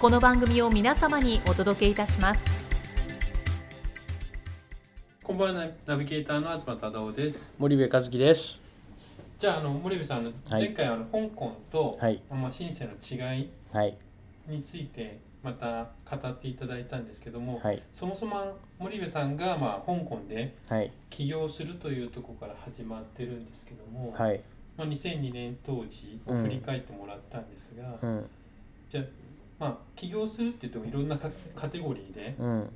この番組を皆様にお届けいたします。こんばんはナビゲーターの東忠夫です。森部和樹です。じゃああの森部さん前回あの香港と、はい。まあ、シンセの違いはい。についてまた語っていただいたんですけども、はい。そもそも森部さんが、まあ、香港ではい。起業するというところから始まってるんですけども、はい。まあ、2002年当時を振り返ってもらったんですが、うん。じゃあまあ起業するって言ってもいろんなカカテゴリーでうん。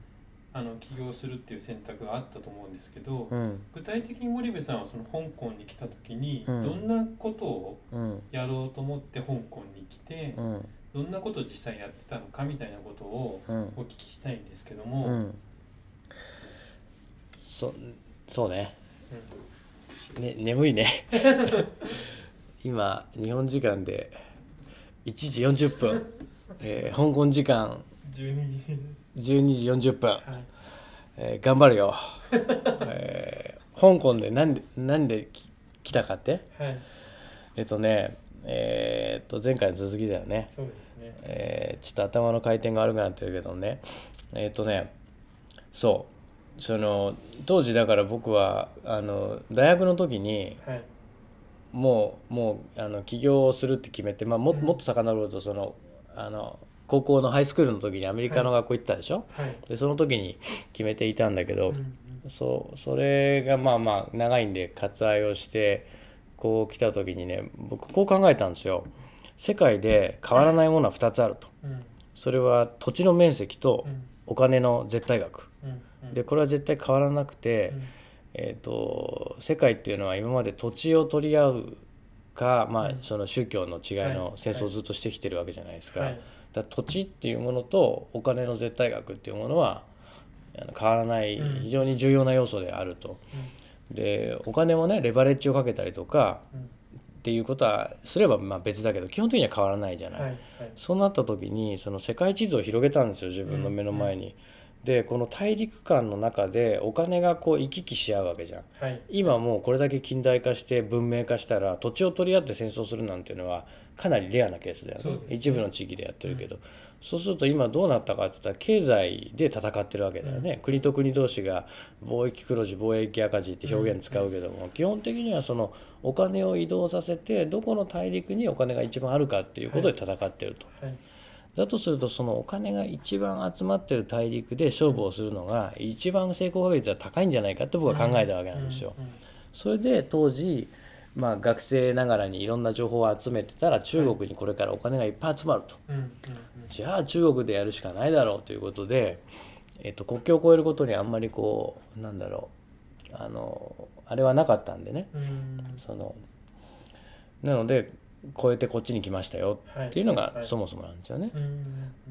あの起業するっていう選択があったと思うんですけど、うん。具体的に森部さんはその香港に来た時に、うん。どんなことをうんやろうと思って香港に来て、うん。どんなことを実際やってたのかみたいなことをうん。お聞きしたいんですけども、うん。そそうね。ね眠いね。今日本時間で1時40分、えー香港時間12時です12時40分、はい。えー頑張るよ、えー香港でなんでなんでき来たかって？はい。えっとねえーっと前回の続きだよね。そうですね。えーちょっと頭の回転が悪くなってるけどね。えっ、とねそう。その当時だから僕はあの大学の時にはい。もうもうあの起業をするって決めて、まあ、もうんもっと遡るとそのあの高校のハイスクールの時にアメリカの学校行ったでしょ、はい。でその時に決めていたんだけど、うんそうそれがまあまあ長いんで割愛をしてこう来た時にね僕こう考えたんですよ。世界で変わらないものは2つあると。うん。それは土地の面積とうんお金の絶対額。うん。うん。でこれは絶対変わらなくて、うん。えー、と世界っていうのは今まで土地を取り合うか、まあうん、その宗教の違いはい。の戦争をずっとしてきてるわけじゃないですか,、はい。だ土地っていうものとお金の絶対額っていうものは変わらないうん。非常に重要な要素であると。でお金もねレバレッジをかけたりとかうん。っていうことはすればまあ別だけど基本的には変わらないじゃない。はい。はい。そうなった時にその世界地図を広げたんですよ自分の目の前に。でこの大陸間の中でお金がこう行き来し合うわけじゃん。はい。今もうこれだけ近代化して文明化したら土地を取り合って戦争するなんていうのはかなりレアなケースだよね。ね。一部の地域でやってるけど、そうすると今どうなったかって言ったら経済で戦ってるわけだよね、国と国同士が貿易黒字貿易赤字って表現使うけども、基本的にはそのお金を移動させてどこの大陸にお金が一番あるかっていうことで戦ってると。はいだとするとそのお金が一番集まってる大陸で勝負をするのが一番成功確率は高いんじゃないかって僕は考えたわけなんですよ。それで当時、まあ、学生ながらにいろんな情報を集めてたら中国にこれからお金がいっぱい集まると。じゃあ中国でやるしかないだろうということで、えっと、国境を越えることにあんまりこうなんだろうあのあれはなかったんでねそのなので越えてこっちに来ましたよはい。っていうのがはいそもそもなんですよね。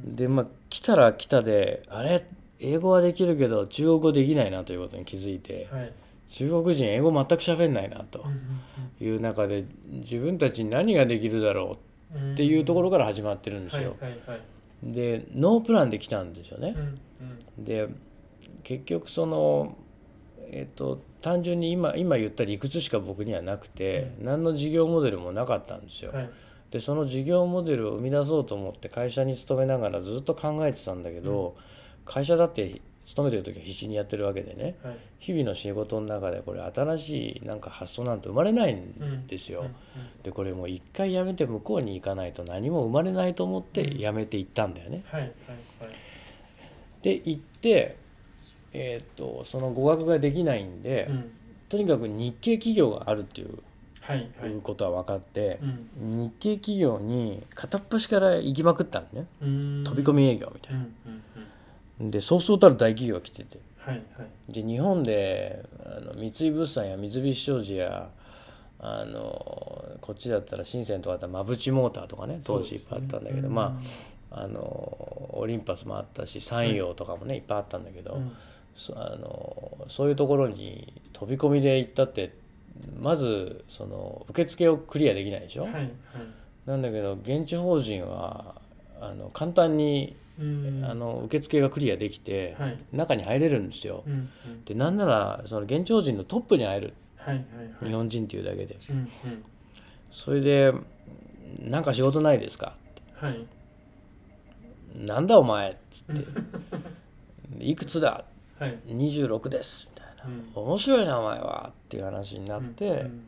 でまあ来たら来たであれ英語はできるけど中国語できないなということに気づいてはい。中国人英語全く喋んないなという中で自分たちに何ができるだろうっていうところから始まってるんですよ。でノープランで来たんですよね。う。ん。で結局そのえっと単純に今今言った理屈しか僕にはなくて、何の事業モデルもなかったんですよ。うんはい。でその事業モデルを生み出そうと思って会社に勤めながらずっと考えてたんだけど、会社だって勤めてる時は必死にやってるわけでねはい。日々の仕事の中でこれ新しいなんか発想なんて生まれないんですよ。でこれもう一回辞めて向こうに行かないと何も生まれないと思って辞めていったんだよね。はい。はい。はい。で行って、えー、とその語学ができないんで、うん。とにかく日系企業があるっていうはいはい。ことは分かってう、ん。日系企業に片っ端から行きまくったんね。うん。飛び込み営業みたいうんうんうん。な。でそうそうたる大企業が来てて。はいはい。で日本であの三井物産や三菱商事やあのこっちだったら深センとかだったら馬淵モーターとかね当時いっぱいあったんだけど、まああのオリンパスもあったし山陽とかもねいっぱいあったんだけど、うんそあのそういうところに飛び込みで行ったってまずその受付をクリアできないでしょ、はいはい。なんだけど現地法人はあの簡単にうん。あの受付がクリアできて、はい。中に入れるんですよ。うんうん。でなんならその現地法人のトップに会える。はいはいはい。日本人っていうだけで。うんうん。それで「なんか仕事ないですか?」はい。なんだお前」っつって 「いくつだ?はい」「26です」みたいな。うん「面白いなお前は」っていう話になって、うん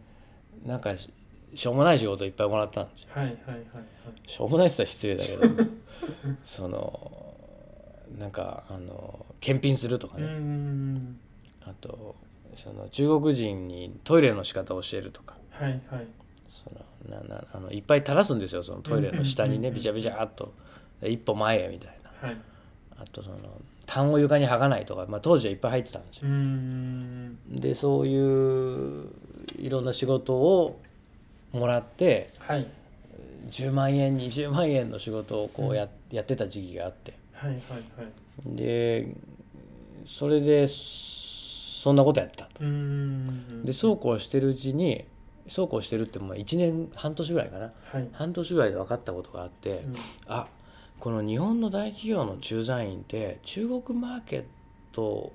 なんかししょうもない仕事いっぱいもらったんですよ。はいはいはいはい。しょうもないって言ったら失礼だけど そのなんかあの検品するとかうね、んあとその中国人にトイレの仕方を教えるとか。はいはい。そのななあのいっぱい垂らすんですよ。そのトイレの下にねうん。ビチャビチャっと。で一歩前へみたいな。はい。あとその痰を床に吐かないとか、まあ、当時はいっぱい入ってたんですうよんでそういういろんな仕事をもらってはい。10万円20万円の仕事をこうや,、やってた時期があって。はいはいはい。でそれでそんなことやってたと。うんでそうこうしてるうちにそうこうしてるってまあ1年半年ぐらいかな。はい。半年ぐらいで分かったことがあって、うん。あこの日本の大企業の駐在員って中国マーケット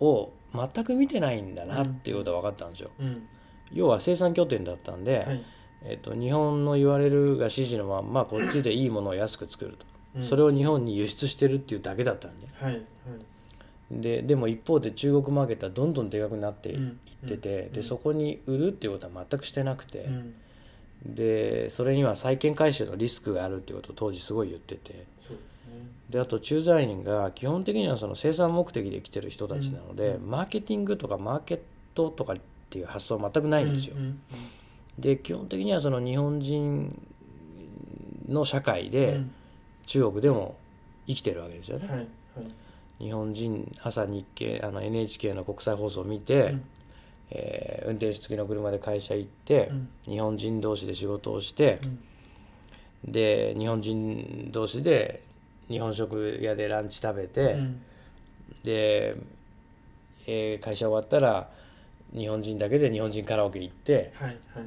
を全く見てないんだなっていうことが分かったんですよ。うん。要は生産拠点だったんで、はい。えっと、日本の言われるが指示のまんまこっちでいいものを安く作ると、うん。それを日本に輸出してるっていうだけだったんではいはい。ででも一方で中国マーケットはどんどんでかくなっていうんってて、うん。でそこに売るっていうことは全くしてなくて。うんでそれには債権回収のリスクがあるっていうことを当時すごい言ってて。そうですね。であと駐在員が基本的にはその生産目的で来てる人たちなので、うんマーケティングとかマーケットとかっていう発想は全くないんですよ。うんで基本的にはその日本人の社会うんでうん。中国でも生きてるわけですよね。はいはい。日本人朝日経あの NHK の国際放送を見て、うんえー運転手付きの車で会社行って、うん。日本人同士で仕事をして、うん。で日本人同士で日本食屋でランチ食べて、うん。で、えー会社終わったら日本人だけで日本人カラオケ行ってはいは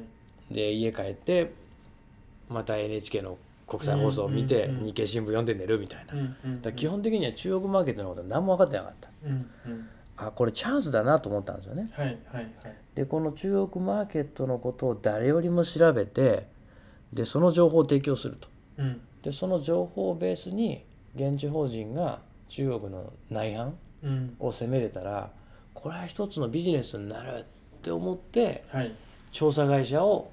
い。で家帰ってまた NHK の国際放送を見て、日経新聞読んで寝るみたいな、だ基本的には中国マーケットのことは何も分かってなかった。うんうんあこれチャンスだなと思ったんですよね。はいはいはい。でこの中国マーケットのことを誰よりも調べてでその情報を提供すると。うん。でその情報をベースに現地法人が中国の内犯うん。を攻めれたらこれは一つのビジネスになるって思ってはい。調査会社を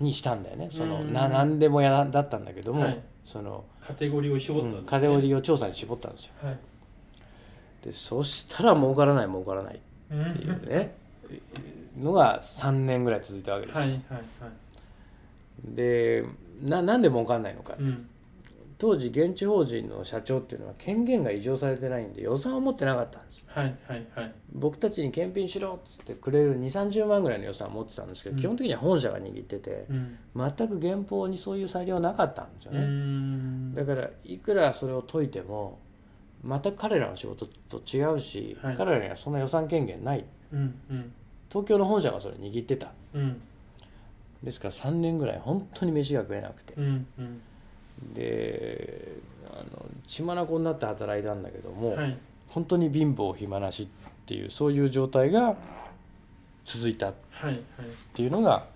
にしたんだよね。そのうん。な何でもやだったんだけども、はい。その、カテゴリーを絞ったんですね。うんカテゴリーを調査に絞ったんですよ。はいでそしたら儲からない儲からないうんっていうね。のが3年ぐらい続いたわけです。よ、はいはいはい。でななんで儲かんないのか、うん。当時現地法人の社長っていうのは権限が移譲されてないんで予算を持ってなかったんですよ。はいはいはい。僕たちに検品しろっつってくれる2 3 0万ぐらいの予算を持ってたんですけど、うん。基本的には本社が握っててうん。全く原稿にそういう裁量はなかったんですようね、ん。だからいくらそれを解いても全く彼らの仕事と違うし、はい。彼らにはそんな予算権限ない。うんうん。東京の本社がそれ握ってた。うん。ですから3年ぐらい本当に飯が食えなくて。うんうん。であの血眼になって働いたんだけども、はい。本当に貧乏暇なしっていうそういう状態が続いたっはいはいてい。うのが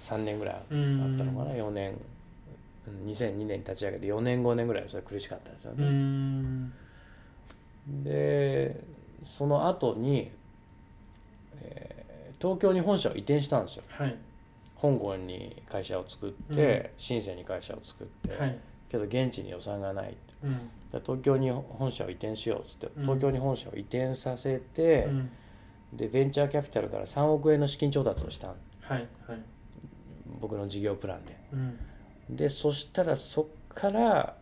3年ぐらいあったうんのかな。4年うん2002年に立ち上げて4年5年ぐらいそれ苦しかったですようね。んでその後に、えー東京に本社を移転したんですよ。はい。香港に会社を作って、深センに会社を作って、はい。けど現地に予算がないうん。東京に本社を移転しようっつってうん。東京に本社を移転させて、うん。でベンチャーキャピタルから3億円の資金調達をしたはいはい。僕の事業プランで。うん。でそしたらそっから、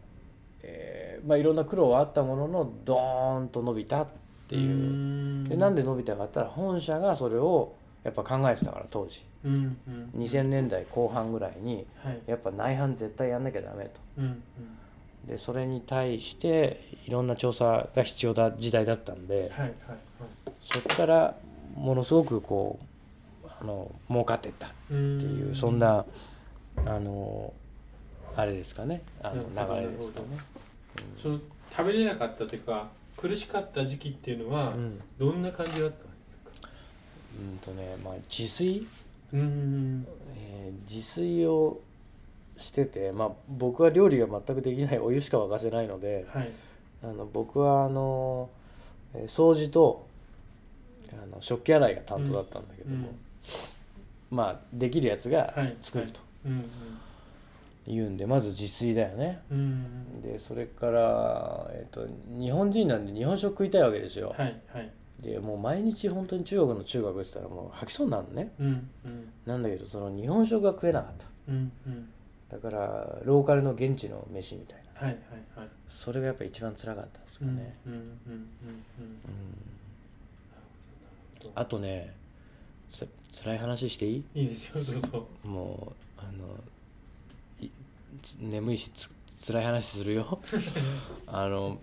えーまあ、いろんな苦労はあったもののドーンと伸びたっていう。でなんで伸びたかったら本社がそれをやっぱ考えてたから当時。うんうん。2000年代後半ぐらいにはい。やっぱ内販絶対やんなきゃダメと。うんでそれに対していろんな調査が必要な時代だったんではいはいはい。そこからものすごくこうあの儲かってったっっていていうそんなあのあれですかね。あの流れですかね。その食べれなかったというか苦しかった時期っていうのはうん。どんな感じだったんですか？うんとねまあ自炊？うんえー自炊をしてて、まあ、僕は料理が全くできないお湯しか沸かせないのではい。あの僕はあの、えー掃除とあの食器洗いが担当だったんだけども、まあできるやつがはい。作ると。うんいうんで、まず自炊だよね。うんうんでそれから、えー、と日本人なんで日本食食いたいわけですよ。はいはいでもう毎日本当に中国の中学って言ったらもう吐きそうになるのね。うんうんなんだけどその日本食が食えなかった。うんうんだからローカルの現地の飯みたいな。はいはいはいそれがやっぱ一番辛かったですかうんね、うんうんうんうんあとねつ辛い話していい？いいですよどうぞもうあの眠いしつ辛い話するよ。あの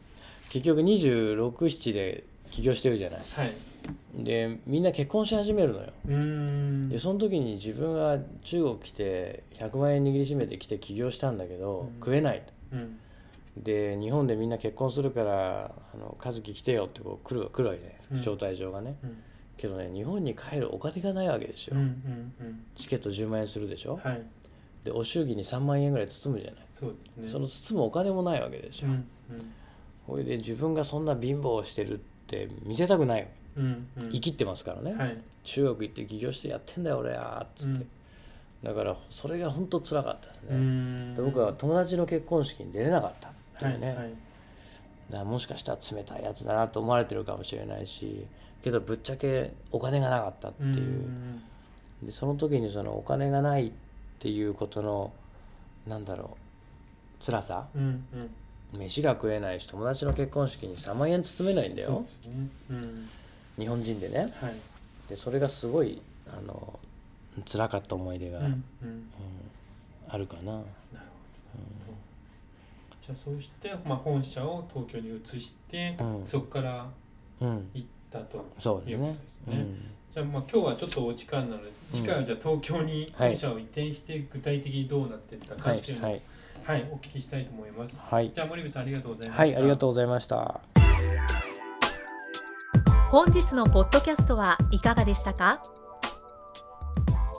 結局267で起業してるじゃない。はい。でみんな結婚し始めるのよ。うーん。でその時に自分が中国来て100万円握りしめて来て起業したんだけど、うん。食えないと。うん。で日本でみんな結婚するから「あの和樹来てよ」ってこう来る来るわけねうん。招待状がね、うん。けどね日本に帰るお金がないわけですよ、うんうんうん。チケット10万円するでしょ、はいでお祝儀に3万円ぐらい包むじゃない、そうですね。その包むお金もないわけですよ、うんほいで自分がそんな貧乏してるって見せたくないうんうんうん。生きってますからね、はい。中国行って起業してやってんだよ俺やっつって、うん。だからそれが本当辛かったですうね、僕は友達の結婚式に出れなかったっていうね、はいはい。もしかしたら冷たいやつだなと思われてるかもしれないしけどぶっちゃけお金がなかったっていう、んでその時にそのお金がないっていうことのなんだろう辛さ？うんうん。飯が食えないし友達の結婚式に3万円包めないんだよ。ね。うん。日本人でね。はい。でそれがすごいあの辛かった思い出が、うんうん。うんあるかな。なるほど。じゃあそうして、まあ、本社を東京に移して、うん。そこからうん。行ったとそうですね。いうことですね。うんじゃあまあ今日はちょっとお時間なので次回はじゃあ東京にはい本社を移転して具体的にどうなっていったかはいっていうのをはいはい。お聞きしたいと思います。はい。じゃあ森部さんありがとうございました。はいありがとうございました。本日のポッドキャストはいかがでしたか？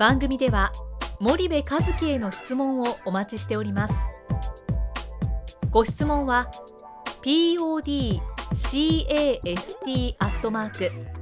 番組では森部和樹への質問をお待ちしております。ご質問は podcast アットマーク